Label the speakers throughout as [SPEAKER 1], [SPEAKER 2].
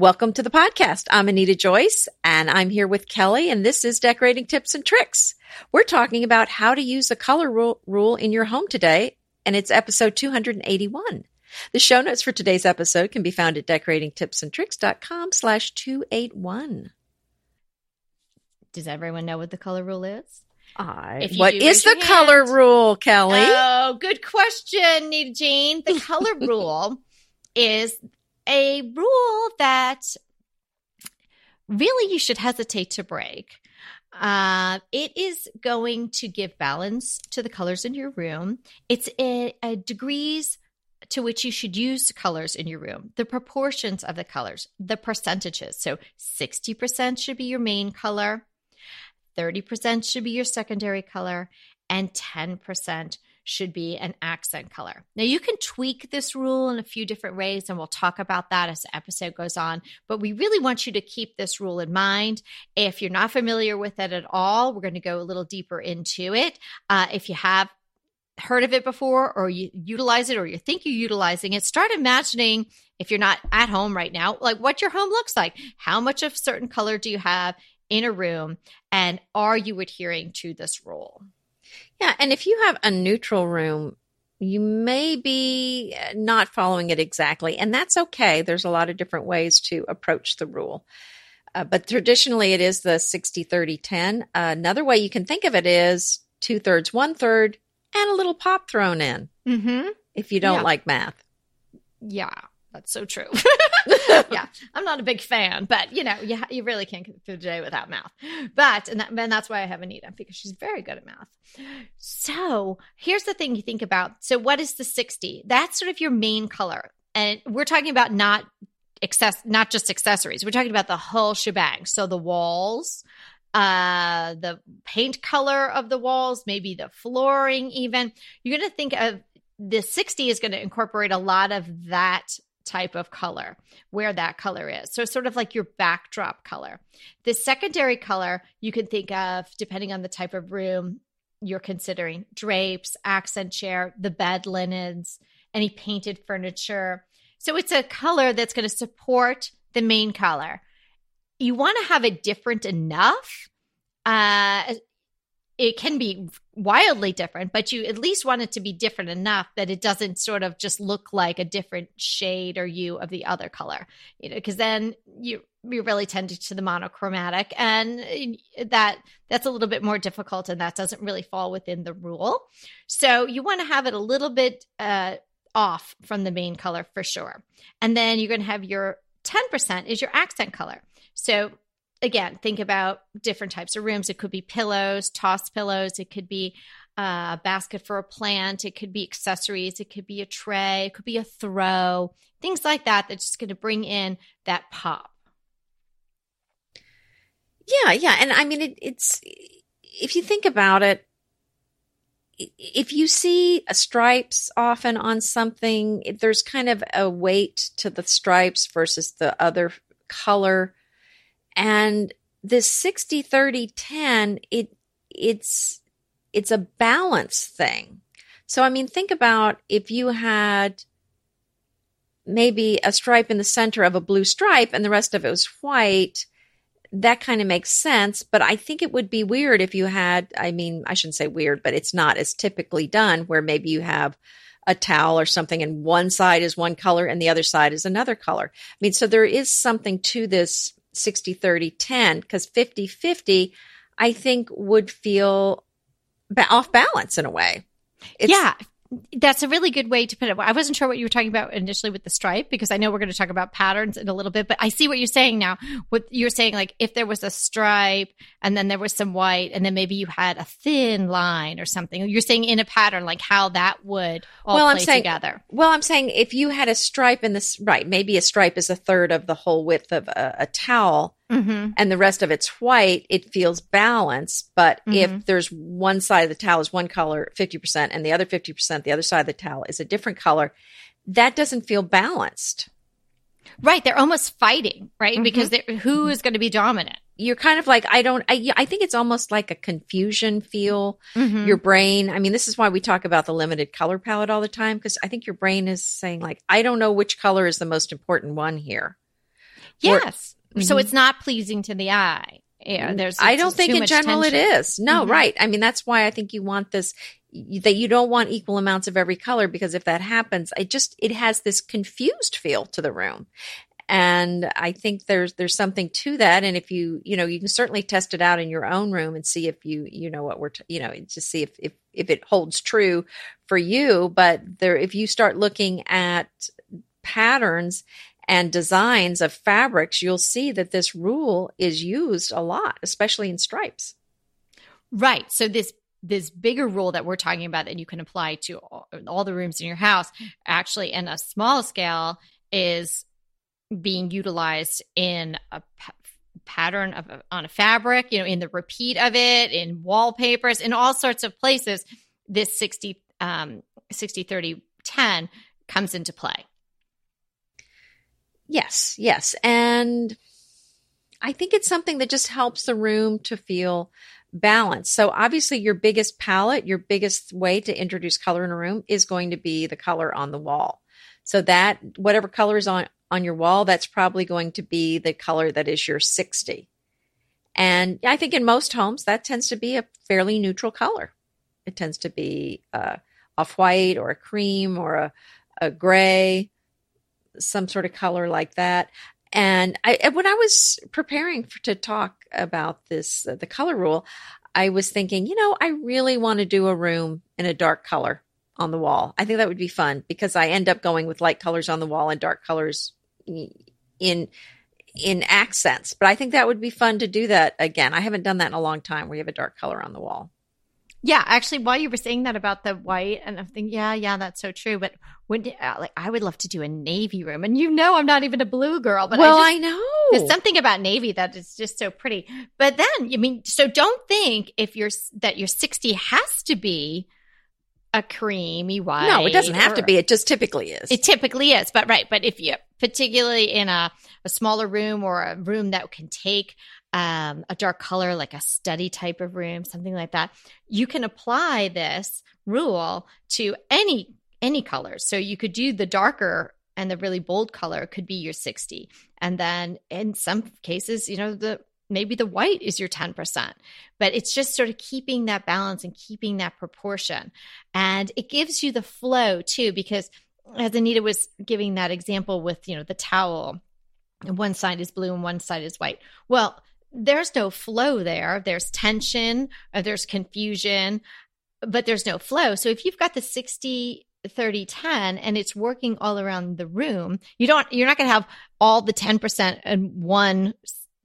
[SPEAKER 1] Welcome to the podcast. I'm Anita Joyce and I'm here with Kelly and this is Decorating Tips and Tricks. We're talking about how to use the color rule, rule in your home today and it's episode 281. The show notes for today's episode can be found at decoratingtipsandtricks.com slash 281.
[SPEAKER 2] Does everyone know what the color rule is?
[SPEAKER 1] I, what is the color
[SPEAKER 2] hand.
[SPEAKER 1] rule, Kelly?
[SPEAKER 2] Oh, good question, Nita Jean. The color rule is a rule that really you should hesitate to break. Uh, it is going to give balance to the colors in your room. It's a, a degrees to which you should use colors in your room, the proportions of the colors, the percentages. So 60% should be your main color, 30% should be your secondary color, and 10% should be an accent color. Now, you can tweak this rule in a few different ways, and we'll talk about that as the episode goes on. But we really want you to keep this rule in mind. If you're not familiar with it at all, we're going to go a little deeper into it. Uh, if you have heard of it before or you utilize it or you think you're utilizing it, start imagining if you're not at home right now, like what your home looks like. How much of certain color do you have in a room? And are you adhering to this rule?
[SPEAKER 1] Yeah. And if you have a neutral room, you may be not following it exactly. And that's okay. There's a lot of different ways to approach the rule. Uh, but traditionally, it is the 60 30 10. Uh, another way you can think of it is two thirds, one third, and a little pop thrown in
[SPEAKER 2] Mm-hmm.
[SPEAKER 1] if you don't
[SPEAKER 2] Yeah.
[SPEAKER 1] like math.
[SPEAKER 2] Yeah, that's so true. yeah, I'm not a big fan, but you know, you, you really can't get through the day without math. But, and, that, and that's why I have Anita, because she's very good at math. So here's the thing you think about. So, what is the 60? That's sort of your main color. And we're talking about not access, not just accessories. We're talking about the whole shebang. So the walls, uh, the paint color of the walls, maybe the flooring, even. You're going to think of the 60 is going to incorporate a lot of that type of color where that color is. So sort of like your backdrop color. The secondary color you can think of depending on the type of room you're considering drapes, accent chair, the bed linens, any painted furniture. So it's a color that's going to support the main color. You want to have it different enough. Uh, it can be wildly different, but you at least want it to be different enough that it doesn't sort of just look like a different shade or hue of the other color. You know, because then you you really tend to the monochromatic, and that that's a little bit more difficult, and that doesn't really fall within the rule. So you want to have it a little bit uh, off from the main color for sure, and then you're going to have your ten percent is your accent color. So again, think about different types of rooms. It could be pillows, tossed pillows. It could be uh, a basket for a plant. It could be accessories. It could be a tray. It could be a throw. Things like that. That's just going to bring in that pop.
[SPEAKER 1] Yeah, yeah. And I mean, it, it's, if you think about it, if you see stripes often on something, there's kind of a weight to the stripes versus the other color. And this 60, 30, 10, it, it's, it's a balance thing. So, I mean, think about if you had maybe a stripe in the center of a blue stripe and the rest of it was white that kind of makes sense. But I think it would be weird if you had, I mean, I shouldn't say weird, but it's not as typically done where maybe you have a towel or something and one side is one color and the other side is another color. I mean, so there is something to this 60, 30, 10 because 50, 50, I think would feel ba- off balance in a way. It's,
[SPEAKER 2] yeah. That's a really good way to put it. I wasn't sure what you were talking about initially with the stripe because I know we're going to talk about patterns in a little bit, but I see what you're saying now. What you're saying, like if there was a stripe and then there was some white and then maybe you had a thin line or something, you're saying in a pattern, like how that would all
[SPEAKER 1] Well, I'm saying-
[SPEAKER 2] together.
[SPEAKER 1] Well, I'm saying if you had a stripe in this, right, maybe a stripe is a third of the whole width of a, a towel
[SPEAKER 2] Mm-hmm.
[SPEAKER 1] and the rest of it's white, it feels balanced. But
[SPEAKER 2] Mhm.
[SPEAKER 1] if there's one side of the towel is one color, 50%, and the other 50%, the other side of the towel is a different color, that doesn't feel balanced.
[SPEAKER 2] Right. They're almost fighting, right?
[SPEAKER 1] Mhm.
[SPEAKER 2] Because who is going to be dominant?
[SPEAKER 1] You're kind of like, I don't, I, I think it's almost like a confusion feel.
[SPEAKER 2] Mhm.
[SPEAKER 1] Your brain, I mean, this is why we talk about the limited color palette all the time, because I think your brain is saying, like, I don't know which color is the most important one here.
[SPEAKER 2] Yes.
[SPEAKER 1] Or,
[SPEAKER 2] so it's not pleasing to the eye. Yeah, there's.
[SPEAKER 1] I don't think in general it
[SPEAKER 2] tension.
[SPEAKER 1] is. No,
[SPEAKER 2] Mhm.
[SPEAKER 1] right. I mean, that's why I think you want this that you don't want equal amounts of every color because if that happens, it just it has this confused feel to the room. And I think there's there's something to that. And if you you know you can certainly test it out in your own room and see if you you know what we're t- you know just see if if if it holds true for you. But there if you start looking at patterns and designs of fabrics, you'll see that this rule is used a lot, especially in stripes.
[SPEAKER 2] Right. So this this bigger rule that we're talking about that you can apply to all, all the rooms in your house, actually, in a small scale, is being utilized in a pattern of a, on a fabric. You know, in the repeat of it, in wallpapers, in all sorts of places. This 60, um, 60 30 10 comes into play.
[SPEAKER 1] Yes, yes. And I think it's something that just helps the room to feel balanced. So obviously your biggest palette, your biggest way to introduce color in a room is going to be the color on the wall. So that whatever color is on on your wall, that's probably going to be the color that is your 60. And I think in most homes that tends to be a fairly neutral color. It tends to be uh, off white or a cream or a, a gray, some sort of color like that. And I, when I was preparing for, to talk about this, uh, the color rule, I was thinking, you know, I really want to do a room in a dark color on the wall. I think that would be fun because I end up going with light colors on the wall and dark colors in in accents. But I think that would be fun to do that again. I haven't done that in a long time where you have a dark color on the wall.
[SPEAKER 2] Yeah, actually, while you were saying that about the white, and I'm thinking, yeah, yeah, that's so true. But when, uh, like, I would love to do a navy room, and you know, I'm not even a blue girl, but
[SPEAKER 1] well,
[SPEAKER 2] I,
[SPEAKER 1] I, know.
[SPEAKER 2] there's something about navy that is just so pretty. But then, I mean, so don't think if you're that your 60 has to be a creamy white.
[SPEAKER 1] no, it doesn't have to be. It just typically is.
[SPEAKER 2] It typically is, but right. But if you, particularly in a, a smaller room or a room that can take um, a dark color, like a study type of room, something like that, you can apply this rule to any any colors. So you could do the darker and the really bold color could be your 60. And then in some cases, you know, the maybe the white is your 10%. But it's just sort of keeping that balance and keeping that proportion. And it gives you the flow too, because as Anita was giving that example with, you know, the towel, and one side is blue and one side is white. Well, there's no flow there. There's tension, or there's confusion, but there's no flow. So if you've got the 60 30 10 and it's working all around the room, you don't you're not going to have all the 10% in one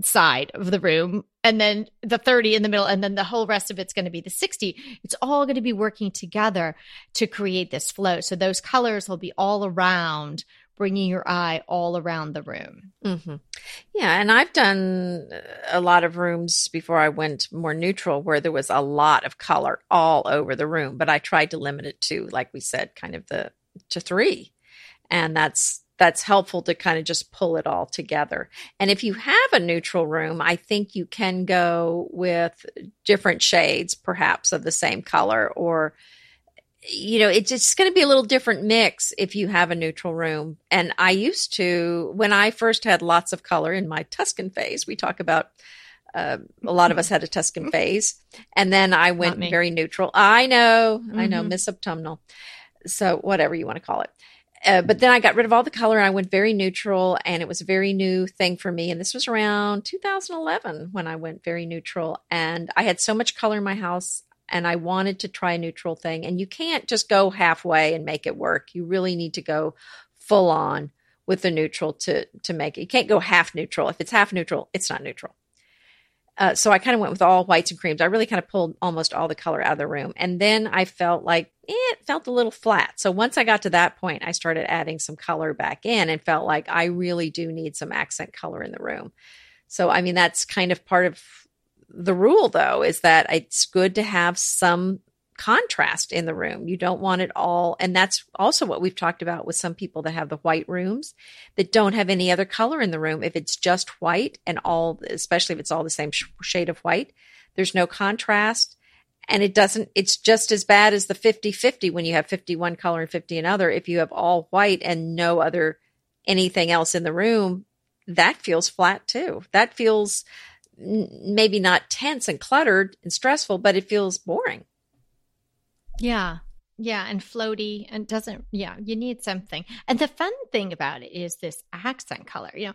[SPEAKER 2] side of the room and then the 30 in the middle and then the whole rest of it's going to be the 60. It's all going to be working together to create this flow. So those colors will be all around bringing your eye all around the room.
[SPEAKER 1] hmm Yeah, and I've done a lot of rooms before I went more neutral where there was a lot of color all over the room, but I tried to limit it to, like we said, kind of the to three, and that's that's helpful to kind of just pull it all together. And if you have a neutral room, I think you can go with different shades, perhaps of the same color, or you know, it's just going to be a little different mix if you have a neutral room. And I used to, when I first had lots of color in my Tuscan phase, we talk about uh, a lot of us had a Tuscan phase. And then I went very neutral. I know, I know,
[SPEAKER 2] Mhm.
[SPEAKER 1] Miss Autumnal. So whatever you want to call it. Uh, but then I got rid of all the color and I went very neutral and it was a very new thing for me. And this was around 2011 when I went very neutral. And I had so much color in my house and I wanted to try a neutral thing. And you can't just go halfway and make it work. You really need to go full on with the neutral to to make it. You can't go half neutral. If it's half neutral, it's not neutral. Uh, so I kind of went with all whites and creams. I really kind of pulled almost all the color out of the room, and then I felt like eh, it felt a little flat. So once I got to that point, I started adding some color back in, and felt like I really do need some accent color in the room. So I mean, that's kind of part of the rule, though, is that it's good to have some contrast in the room. You don't want it all. And that's also what we've talked about with some people that have the white rooms that don't have any other color in the room. If it's just white and all, especially if it's all the same sh- shade of white, there's no contrast. And it doesn't, it's just as bad as the 50 50 when you have 51 color and 50 another. If you have all white and no other anything else in the room, that feels flat too. That feels maybe not tense and cluttered and stressful, but it feels boring.
[SPEAKER 2] Yeah. Yeah, and floaty and doesn't yeah, you need something. And the fun thing about it is this accent color. You know,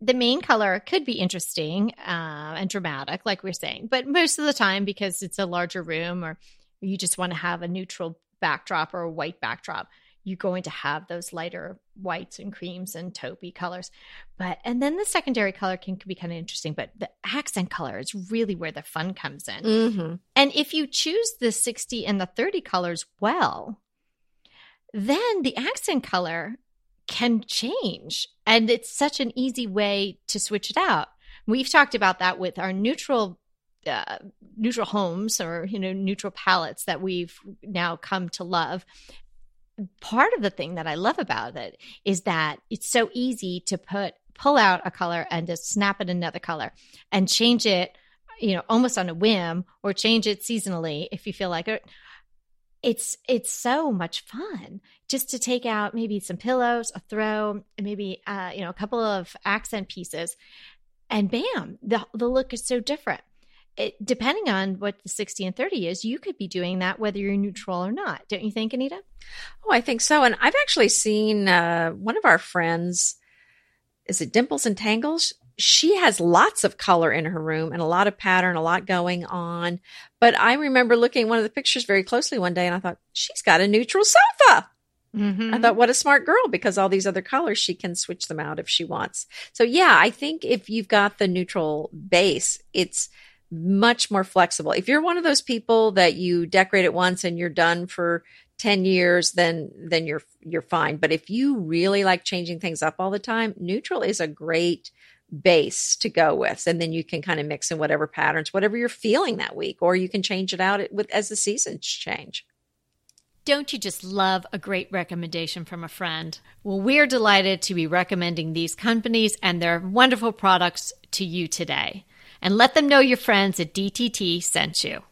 [SPEAKER 2] the main color could be interesting uh, and dramatic, like we're saying, but most of the time, because it's a larger room or you just want to have a neutral backdrop or a white backdrop, you're going to have those lighter whites and creams and taupey colors. But and then the secondary color can, can be kind of interesting, but the accent color is really where the fun comes in.
[SPEAKER 1] Mm-hmm.
[SPEAKER 2] And if you choose the 60 and the 30 colors well, then the accent color can change. And it's such an easy way to switch it out. We've talked about that with our neutral uh, neutral homes or you know neutral palettes that we've now come to love part of the thing that I love about it is that it's so easy to put pull out a color and just snap it another color and change it, you know, almost on a whim or change it seasonally if you feel like it. It's it's so much fun just to take out maybe some pillows, a throw, and maybe uh, you know a couple of accent pieces, and bam, the the look is so different it, depending on what the 60 and 30 is, you could be doing that whether you're neutral or not. Don't you think, Anita?
[SPEAKER 1] Oh, I think so. And I've actually seen uh, one of our friends, is it Dimples and Tangles? She has lots of color in her room and a lot of pattern, a lot going on. But I remember looking at one of the pictures very closely one day and I thought, she's got a neutral sofa. Mm-hmm. I thought, what a smart girl, because all these other colors, she can switch them out if she wants. So, yeah, I think if you've got the neutral base, it's much more flexible. If you're one of those people that you decorate it once and you're done for 10 years, then then you're you're fine. But if you really like changing things up all the time, neutral is a great base to go with and then you can kind of mix in whatever patterns whatever you're feeling that week or you can change it out with as the seasons change
[SPEAKER 2] don't you just love a great recommendation from a friend? Well, we're delighted to be recommending these companies and their wonderful products to you today and let them know your friends at DTT sent you.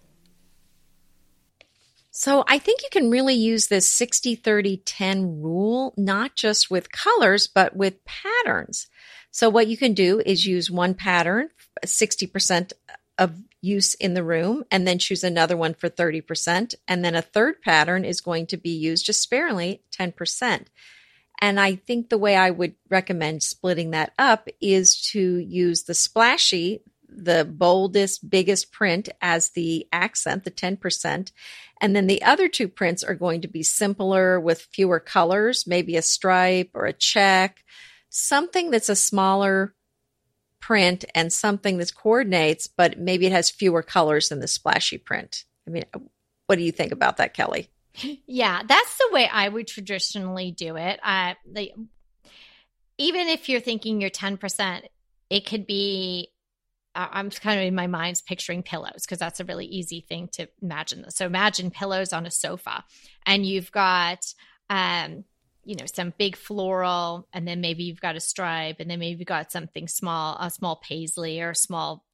[SPEAKER 1] So I think you can really use this 60 30 10 rule, not just with colors, but with patterns. So what you can do is use one pattern, 60% of use in the room, and then choose another one for 30%. And then a third pattern is going to be used just sparingly, 10%. And I think the way I would recommend splitting that up is to use the splashy, the boldest, biggest print as the accent, the 10%. And then the other two prints are going to be simpler with fewer colors, maybe a stripe or a check, something that's a smaller print and something that coordinates, but maybe it has fewer colors than the splashy print. I mean, what do you think about that, Kelly?
[SPEAKER 2] Yeah, that's the way I would traditionally do it. The, even if you're thinking you're 10%, it could be I'm kind of in my mind's picturing pillows because that's a really easy thing to imagine. So imagine pillows on a sofa, and you've got, um, you know, some big floral, and then maybe you've got a stripe, and then maybe you've got something small, a small paisley or small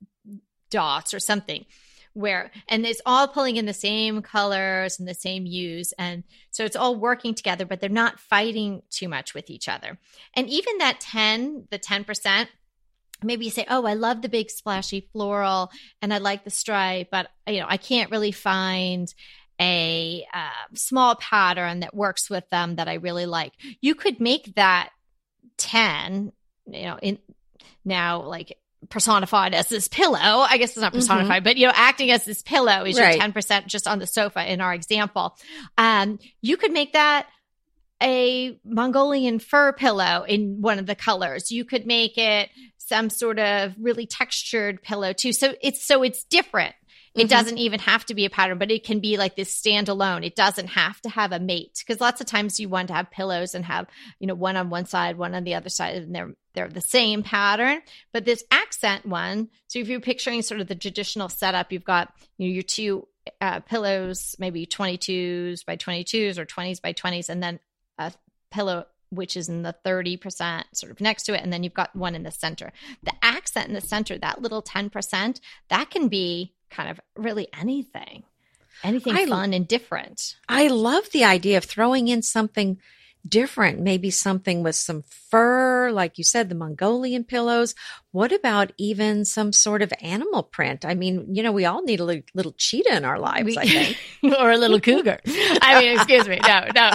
[SPEAKER 2] dots or something. Where and it's all pulling in the same colors and the same hues, and so it's all working together, but they're not fighting too much with each other. And even that ten, the ten percent maybe you say, "Oh, I love the big splashy floral and I like the stripe, but you know, I can't really find a uh, small pattern that works with them that I really like." You could make that 10, you know, in now like personified as this pillow. I guess it's not mm-hmm. personified, mm-hmm. but you know, acting as this pillow is right. your 10% just on the sofa in our example. Um, you could make that a Mongolian fur pillow in one of the colors. You could make it some sort of really textured pillow too. So it's so it's different. It mm-hmm. doesn't even have to be a pattern, but it can be like this standalone. It doesn't have to have a mate because lots of times you want to have pillows and have, you know, one on one side, one on the other side, and they're they're the same pattern. But this accent one, so if you're picturing sort of the traditional setup, you've got you know, your two uh, pillows, maybe 22s by 22s or 20s by 20s, and then a pillow which is in the 30% sort of next to it. And then you've got one in the center. The accent in the center, that little 10%, that can be kind of really anything, anything I, fun and different.
[SPEAKER 1] I love the idea of throwing in something different. Maybe something with some fur, like you said, the Mongolian pillows. What about even some sort of animal print? I mean, you know, we all need a little, little cheetah in our lives,
[SPEAKER 2] We-
[SPEAKER 1] I think.
[SPEAKER 2] or a little cougar. I mean, excuse me. No, no.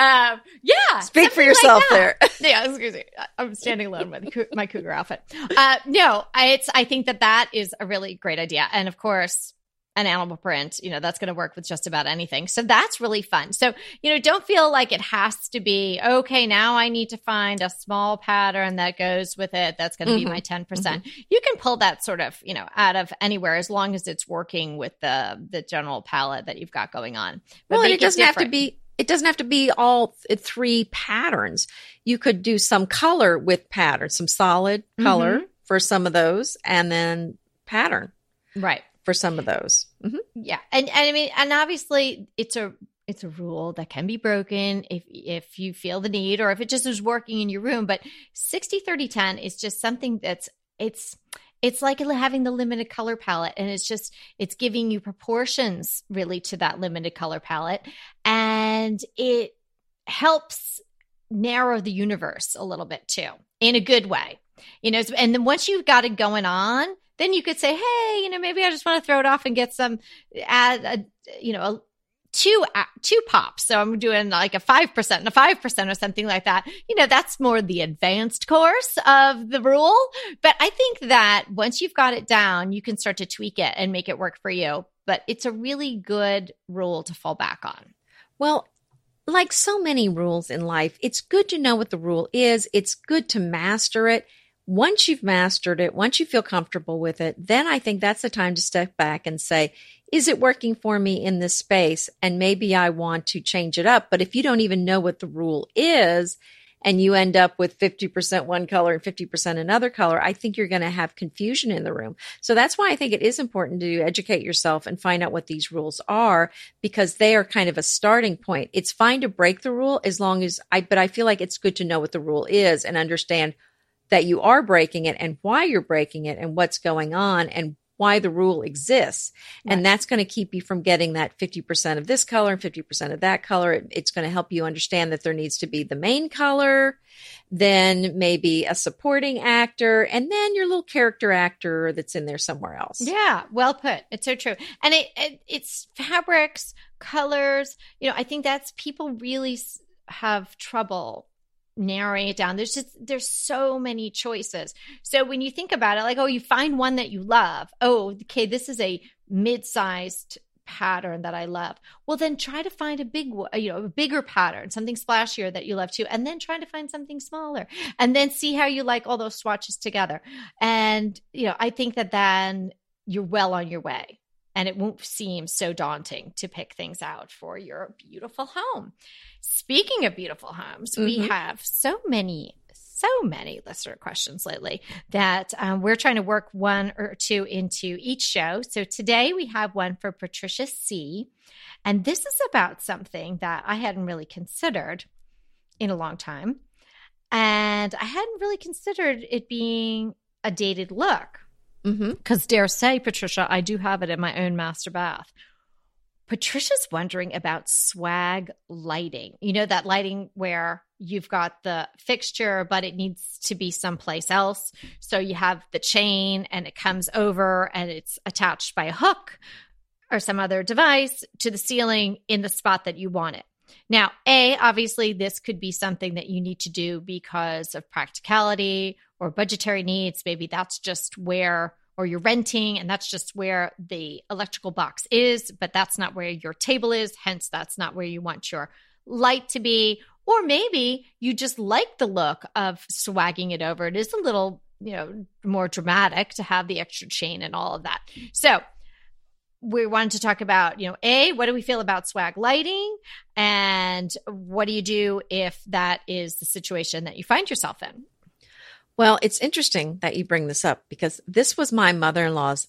[SPEAKER 2] Um, yeah.
[SPEAKER 1] Speak for
[SPEAKER 2] something like
[SPEAKER 1] yourself there.
[SPEAKER 2] yeah, excuse me. I'm standing alone with my cougar outfit. Uh, no, I- it's. I think that that is a really great idea, and of course, an animal print. You know, that's going to work with just about anything. So that's really fun. So you know, don't feel like it has to be okay. Now I need to find a small pattern that goes with it. That's going to be
[SPEAKER 1] Mhm.
[SPEAKER 2] my ten percent. You can pull that sort of you know out of anywhere as long as it's working with the the general palette that you've got going on. But
[SPEAKER 1] Well, it doesn't have to be. It doesn't have to be all three patterns. You could do some color with pattern, some solid color for some of those, and then pattern
[SPEAKER 2] right.
[SPEAKER 1] For some of those. hmm
[SPEAKER 2] Yeah, and and I mean, and obviously, it's a it's a rule that can be broken if if you feel the need or if it just is working in your room. But 60 30 10 is just something that's it's it's like having the limited color palette and it's just it's giving you proportions really to that limited color palette and it helps narrow the universe a little bit too in a good way you know and then once you've got it going on then you could say hey you know maybe i just want to throw it off and get some add a you know a two two pops. So i'm doing like a 5% and a 5% or something like that. You know that's more the advanced course of the rule. But i think that once you've got it down you can start to tweak it and make it work for you. But it's a really good rule to fall back on.
[SPEAKER 1] Well, like so many rules in life, it's good to know what the rule is. It's good to master it. Once you've mastered it, once you feel comfortable with it, then I think that's the time to step back and say, is it working for me in this space? And maybe I want to change it up. But if you don't even know what the rule is, and you end up with 50% one color and 50% another color, I think you're going to have confusion in the room. So that's why I think it is important to educate yourself and find out what these rules are because they are kind of a starting point. It's fine to break the rule as long as I, but I feel like it's good to know what the rule is and understand that you are breaking it and why you're breaking it and what's going on and why the rule exists. And that's going to keep you from getting that 50% of this color and 50% of that color. It- it's going to help you understand that there needs to be the main color, then maybe a supporting actor, and then your little character actor that's in there somewhere else.
[SPEAKER 2] Yeah, well put. It's so true. And it, it it's fabrics, colors. You know, I think that's people really have trouble narrowing it down. There's just there's so many choices. So when you think about it, like oh, you find one that you love. Oh, okay, this is a mid-sized pattern that I love. Well, then try to find a big, you know, a bigger pattern, something splashier that you love too, and then try to find something smaller, and then see how you like all those swatches together. And you know, I think that then you're well on your way, and it won't seem so daunting to pick things out for your beautiful home. Speaking of beautiful homes, we
[SPEAKER 1] Mhm.
[SPEAKER 2] have so many. So many listener questions lately that um, we're trying to work one or two into each show. So today we have one for Patricia C. And this is about something that I hadn't really considered in a long time. And I hadn't really considered it being a dated look.
[SPEAKER 1] Mm-hmm.
[SPEAKER 2] Because, dare say, Patricia, I do have it in my own master bath. Patricia's wondering about swag lighting. You know, that lighting where you've got the fixture, but it needs to be someplace else. So you have the chain and it comes over and it's attached by a hook or some other device to the ceiling in the spot that you want it. Now, A, obviously, this could be something that you need to do because of practicality or budgetary needs. Maybe that's just where, or you're renting and that's just where the electrical box is, but that's not where your table is. Hence, that's not where you want your light to be. Or maybe you just like the look of swagging it over. It is a little, you know, more dramatic to have the extra chain and all of that. So, we wanted to talk about, you know, A, what do we feel about swag lighting? And what do you do if that is the situation that you find yourself in?
[SPEAKER 1] Well, it's interesting that you bring this up because this was my mother in law's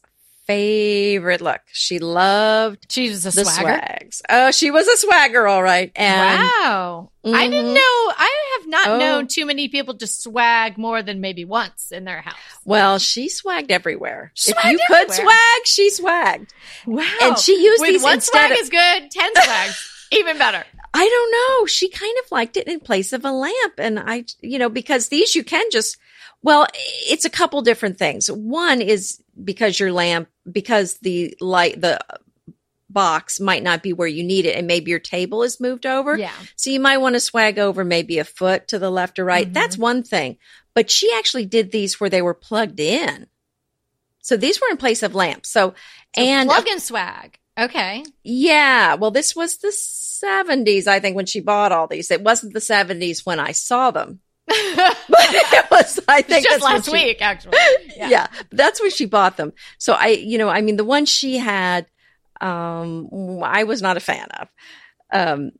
[SPEAKER 1] favorite look. She loved
[SPEAKER 2] She was a
[SPEAKER 1] the
[SPEAKER 2] swagger.
[SPEAKER 1] swags. Oh, she was a swagger, all right. And
[SPEAKER 2] wow. I didn't
[SPEAKER 1] Mhm.
[SPEAKER 2] know, I have not
[SPEAKER 1] Oh.
[SPEAKER 2] known too many people to swag more than maybe once in their house.
[SPEAKER 1] well, she swagged everywhere. if
[SPEAKER 2] Swagged
[SPEAKER 1] you could swag, she swagged.
[SPEAKER 2] Wow.
[SPEAKER 1] And she used
[SPEAKER 2] With
[SPEAKER 1] these
[SPEAKER 2] one
[SPEAKER 1] instead
[SPEAKER 2] swag
[SPEAKER 1] of
[SPEAKER 2] is good, 10 swags, even better.
[SPEAKER 1] I don't know. She kind of liked it in place of a lamp. And I, you know, because these you can just, well, it's a couple different things. One is because your lamp, because the light, the box might not be where you need it and maybe your table is moved over.
[SPEAKER 2] Yeah.
[SPEAKER 1] So you might want to swag over maybe a foot to the left or right.
[SPEAKER 2] Mhm.
[SPEAKER 1] That's one thing. But she actually did these where they were plugged in. So these were in place of lamps. So,
[SPEAKER 2] So
[SPEAKER 1] and
[SPEAKER 2] plug and swag. Okay.
[SPEAKER 1] yeah, well, this was the 70s, I think, when she bought all these. It wasn't the 70s when I saw them. But it was, I think,
[SPEAKER 2] just last
[SPEAKER 1] she-
[SPEAKER 2] week, actually.
[SPEAKER 1] Yeah. that's when she bought them. So I, you know, I mean, the one she had, um, I was not a fan of. Um,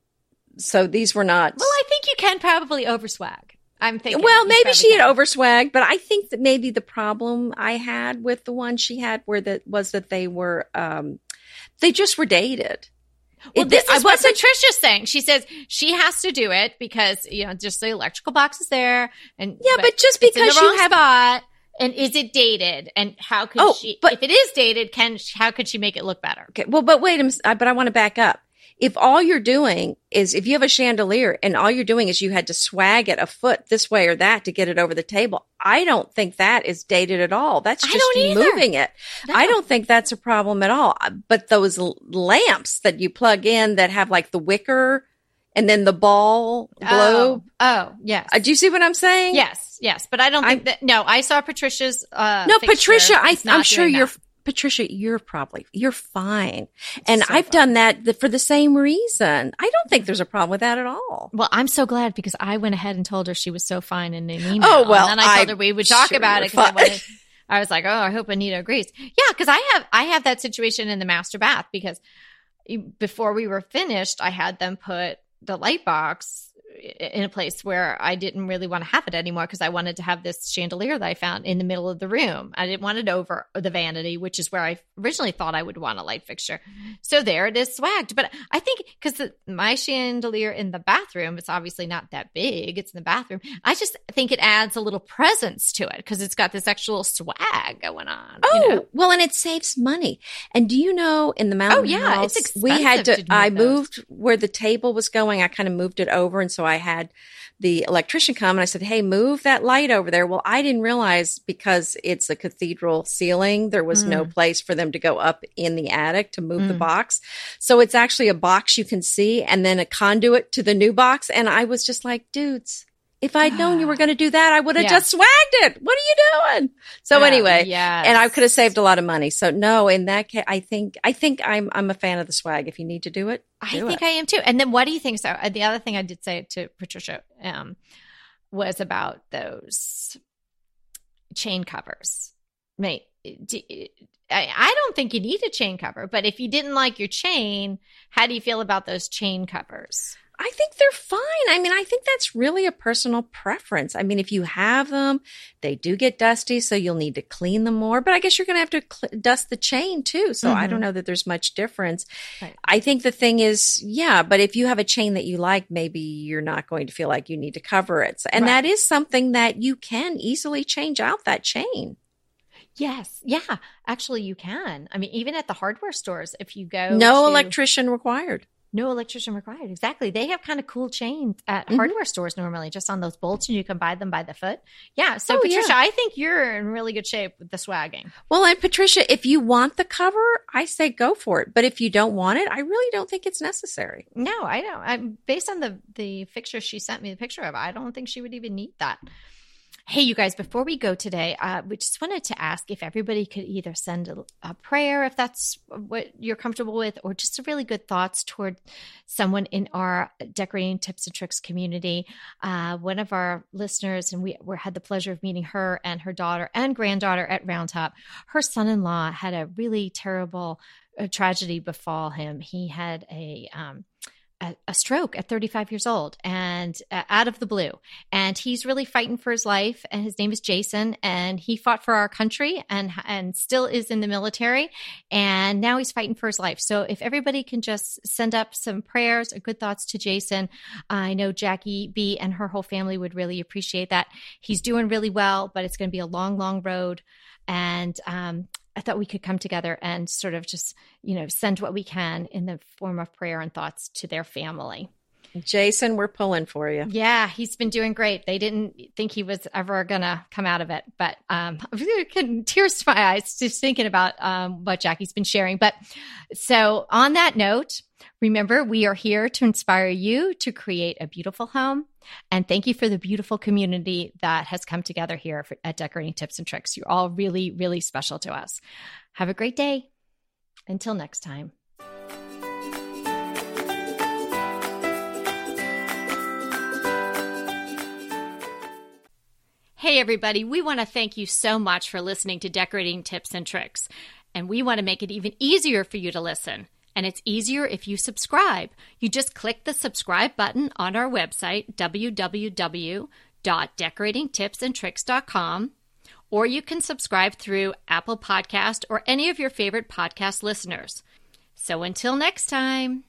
[SPEAKER 1] so these were not.
[SPEAKER 2] Well, I think you can probably overswag. I'm thinking.
[SPEAKER 1] Well, maybe she had
[SPEAKER 2] can.
[SPEAKER 1] overswagged, but I think that maybe the problem I had with the one she had were that was that they were, um, they just were dated.
[SPEAKER 2] Well,
[SPEAKER 1] It-
[SPEAKER 2] this
[SPEAKER 1] I
[SPEAKER 2] is what Patricia's saying. She says she has to do it because you know just the electrical box is there, and
[SPEAKER 1] Yeah, but just because you have
[SPEAKER 2] spot, and is it dated? And how could
[SPEAKER 1] Oh,
[SPEAKER 2] she?
[SPEAKER 1] but-
[SPEAKER 2] if it is dated, can how could she make it look better?
[SPEAKER 1] Okay. Well, but wait a minute. But I want to back up. If all you're doing is if you have a chandelier and all you're doing is you had to swag it a foot this way or that to get it over the table, I don't think that is dated at all. That's just
[SPEAKER 2] don't
[SPEAKER 1] you
[SPEAKER 2] either.
[SPEAKER 1] moving it. I don't think that's a problem at all. But those l- lamps that you plug in that have like the wicker and then the ball globe.
[SPEAKER 2] Oh, oh yes,
[SPEAKER 1] Uh, do you see what I'm saying?
[SPEAKER 2] yes, yes. But I don't think that. No, I saw Patricia's. Uh,
[SPEAKER 1] No. Patricia, I, I'm sure you're,
[SPEAKER 2] that.
[SPEAKER 1] Patricia, you're probably, you're fine. And
[SPEAKER 2] So
[SPEAKER 1] I've done that th- for the same reason. I don't think there's a problem with that at all.
[SPEAKER 2] Well, I'm so glad because I went ahead and told her she was so fine in an email.
[SPEAKER 1] Oh, well,
[SPEAKER 2] and then I told her we would talk
[SPEAKER 1] sure
[SPEAKER 2] about it because I wanted. I was like, oh, I hope Anita agrees. Yeah, because I have I have that situation in the master bath because before we were finished, I had them put the light box in a place where I didn't really want to have it anymore because I wanted to have this chandelier that I found in the middle of the room. I didn't want it over the vanity, which is where I originally thought I would want a light fixture. So there it is swagged. But I think because my chandelier in the bathroom, it's obviously not that big. It's in the bathroom. I just think it adds a little presence to it because it's got this actual swag going on.
[SPEAKER 1] Oh,
[SPEAKER 2] you know?
[SPEAKER 1] well, and it saves money. And do you know in the oh, mountain
[SPEAKER 2] Oh, yeah, it's
[SPEAKER 1] house, we had to,
[SPEAKER 2] to
[SPEAKER 1] I
[SPEAKER 2] those.
[SPEAKER 1] moved where the table was going. I kind of moved it over. And so I had the electrician come and I said, Hey, move that light over there. Well, I didn't realize because it's a cathedral ceiling, there was no place for them to go up in the attic to move the
[SPEAKER 2] Mm.
[SPEAKER 1] box. So it's actually a box you can see and then a conduit to the new box. And I was just like, dudes, if I'd known you were going to do that, I would have
[SPEAKER 2] Yeah.
[SPEAKER 1] just swagged it. What are you doing? So
[SPEAKER 2] Oh,
[SPEAKER 1] anyway,
[SPEAKER 2] yes.
[SPEAKER 1] and I could have saved a lot of money. So no, in that case, I think I think I'm I'm a fan of the swag. If you need to do it,
[SPEAKER 2] I think
[SPEAKER 1] it.
[SPEAKER 2] I am too. And then what do you think? So uh, the other thing I did say to Patricia um, was about those chain covers. Mate, I, I don't think you need a chain cover, but if you didn't like your chain, how do you feel about those chain covers?
[SPEAKER 1] I think they're fine. I mean, I think that's really a personal preference. I mean, if you have them, they do get dusty, so you'll need to clean them more. But I guess you're going to have to cl- dust the chain too. So I
[SPEAKER 2] Mhm.
[SPEAKER 1] don't know that there's much difference.
[SPEAKER 2] Right.
[SPEAKER 1] I think the thing is, yeah, but if you have a chain that you like, maybe you're not going to feel like you need to cover it. And
[SPEAKER 2] Right.
[SPEAKER 1] that is something that you can easily change out that chain.
[SPEAKER 2] Yes. Yeah. Actually, you can. I mean, even at the hardware stores, if you go
[SPEAKER 1] No
[SPEAKER 2] to-
[SPEAKER 1] electrician required.
[SPEAKER 2] No electrician required. Exactly. They have kind of cool chains at
[SPEAKER 1] Mhm.
[SPEAKER 2] hardware stores normally, just on those bolts, and you can buy them by the foot. Yeah. So,
[SPEAKER 1] Oh,
[SPEAKER 2] Patricia,
[SPEAKER 1] yeah.
[SPEAKER 2] I think you're in really good shape with the swagging.
[SPEAKER 1] Well, and Patricia, if you want the cover, I say go for it. But if you don't want it, I really don't think it's necessary.
[SPEAKER 2] No, I don't. I'm, based on the the picture she sent me the picture of, I don't think she would even need that. Hey, you guys, before we go today, uh, we just wanted to ask if everybody could either send a, a prayer, if that's what you're comfortable with, or just really good thoughts toward someone in our decorating tips and tricks community. Uh, one of our listeners, and we, we had the pleasure of meeting her and her daughter and granddaughter at Roundtop. Her son in law had a really terrible uh, tragedy befall him. He had a, um, a, a stroke at 35 years old and uh, out of the blue. And he's really fighting for his life. And his name is Jason. And he fought for our country and and still is in the military. And now he's fighting for his life. So if everybody can just send up some prayers or good thoughts to Jason, I know Jackie B and her whole family would really appreciate that. He's doing really well, but it's going to be a long, long road. And um, I thought we could come together and sort of just, you know, send what we can in the form of prayer and thoughts to their family.
[SPEAKER 1] Jason, we're pulling for you.
[SPEAKER 2] Yeah, he's been doing great. They didn't think he was ever going to come out of it, but um, tears to my eyes just thinking about um, what Jackie's been sharing. But so, on that note, remember we are here to inspire you to create a beautiful home. And thank you for the beautiful community that has come together here for, at Decorating Tips and Tricks. You're all really, really special to us. Have a great day. Until next time. Hey, everybody, we want to thank you so much for listening to Decorating Tips and Tricks. And we want to make it even easier for you to listen. And it's easier if you subscribe. You just click the subscribe button on our website, www.decoratingtipsandtricks.com, or you can subscribe through Apple Podcast or any of your favorite podcast listeners. So until next time.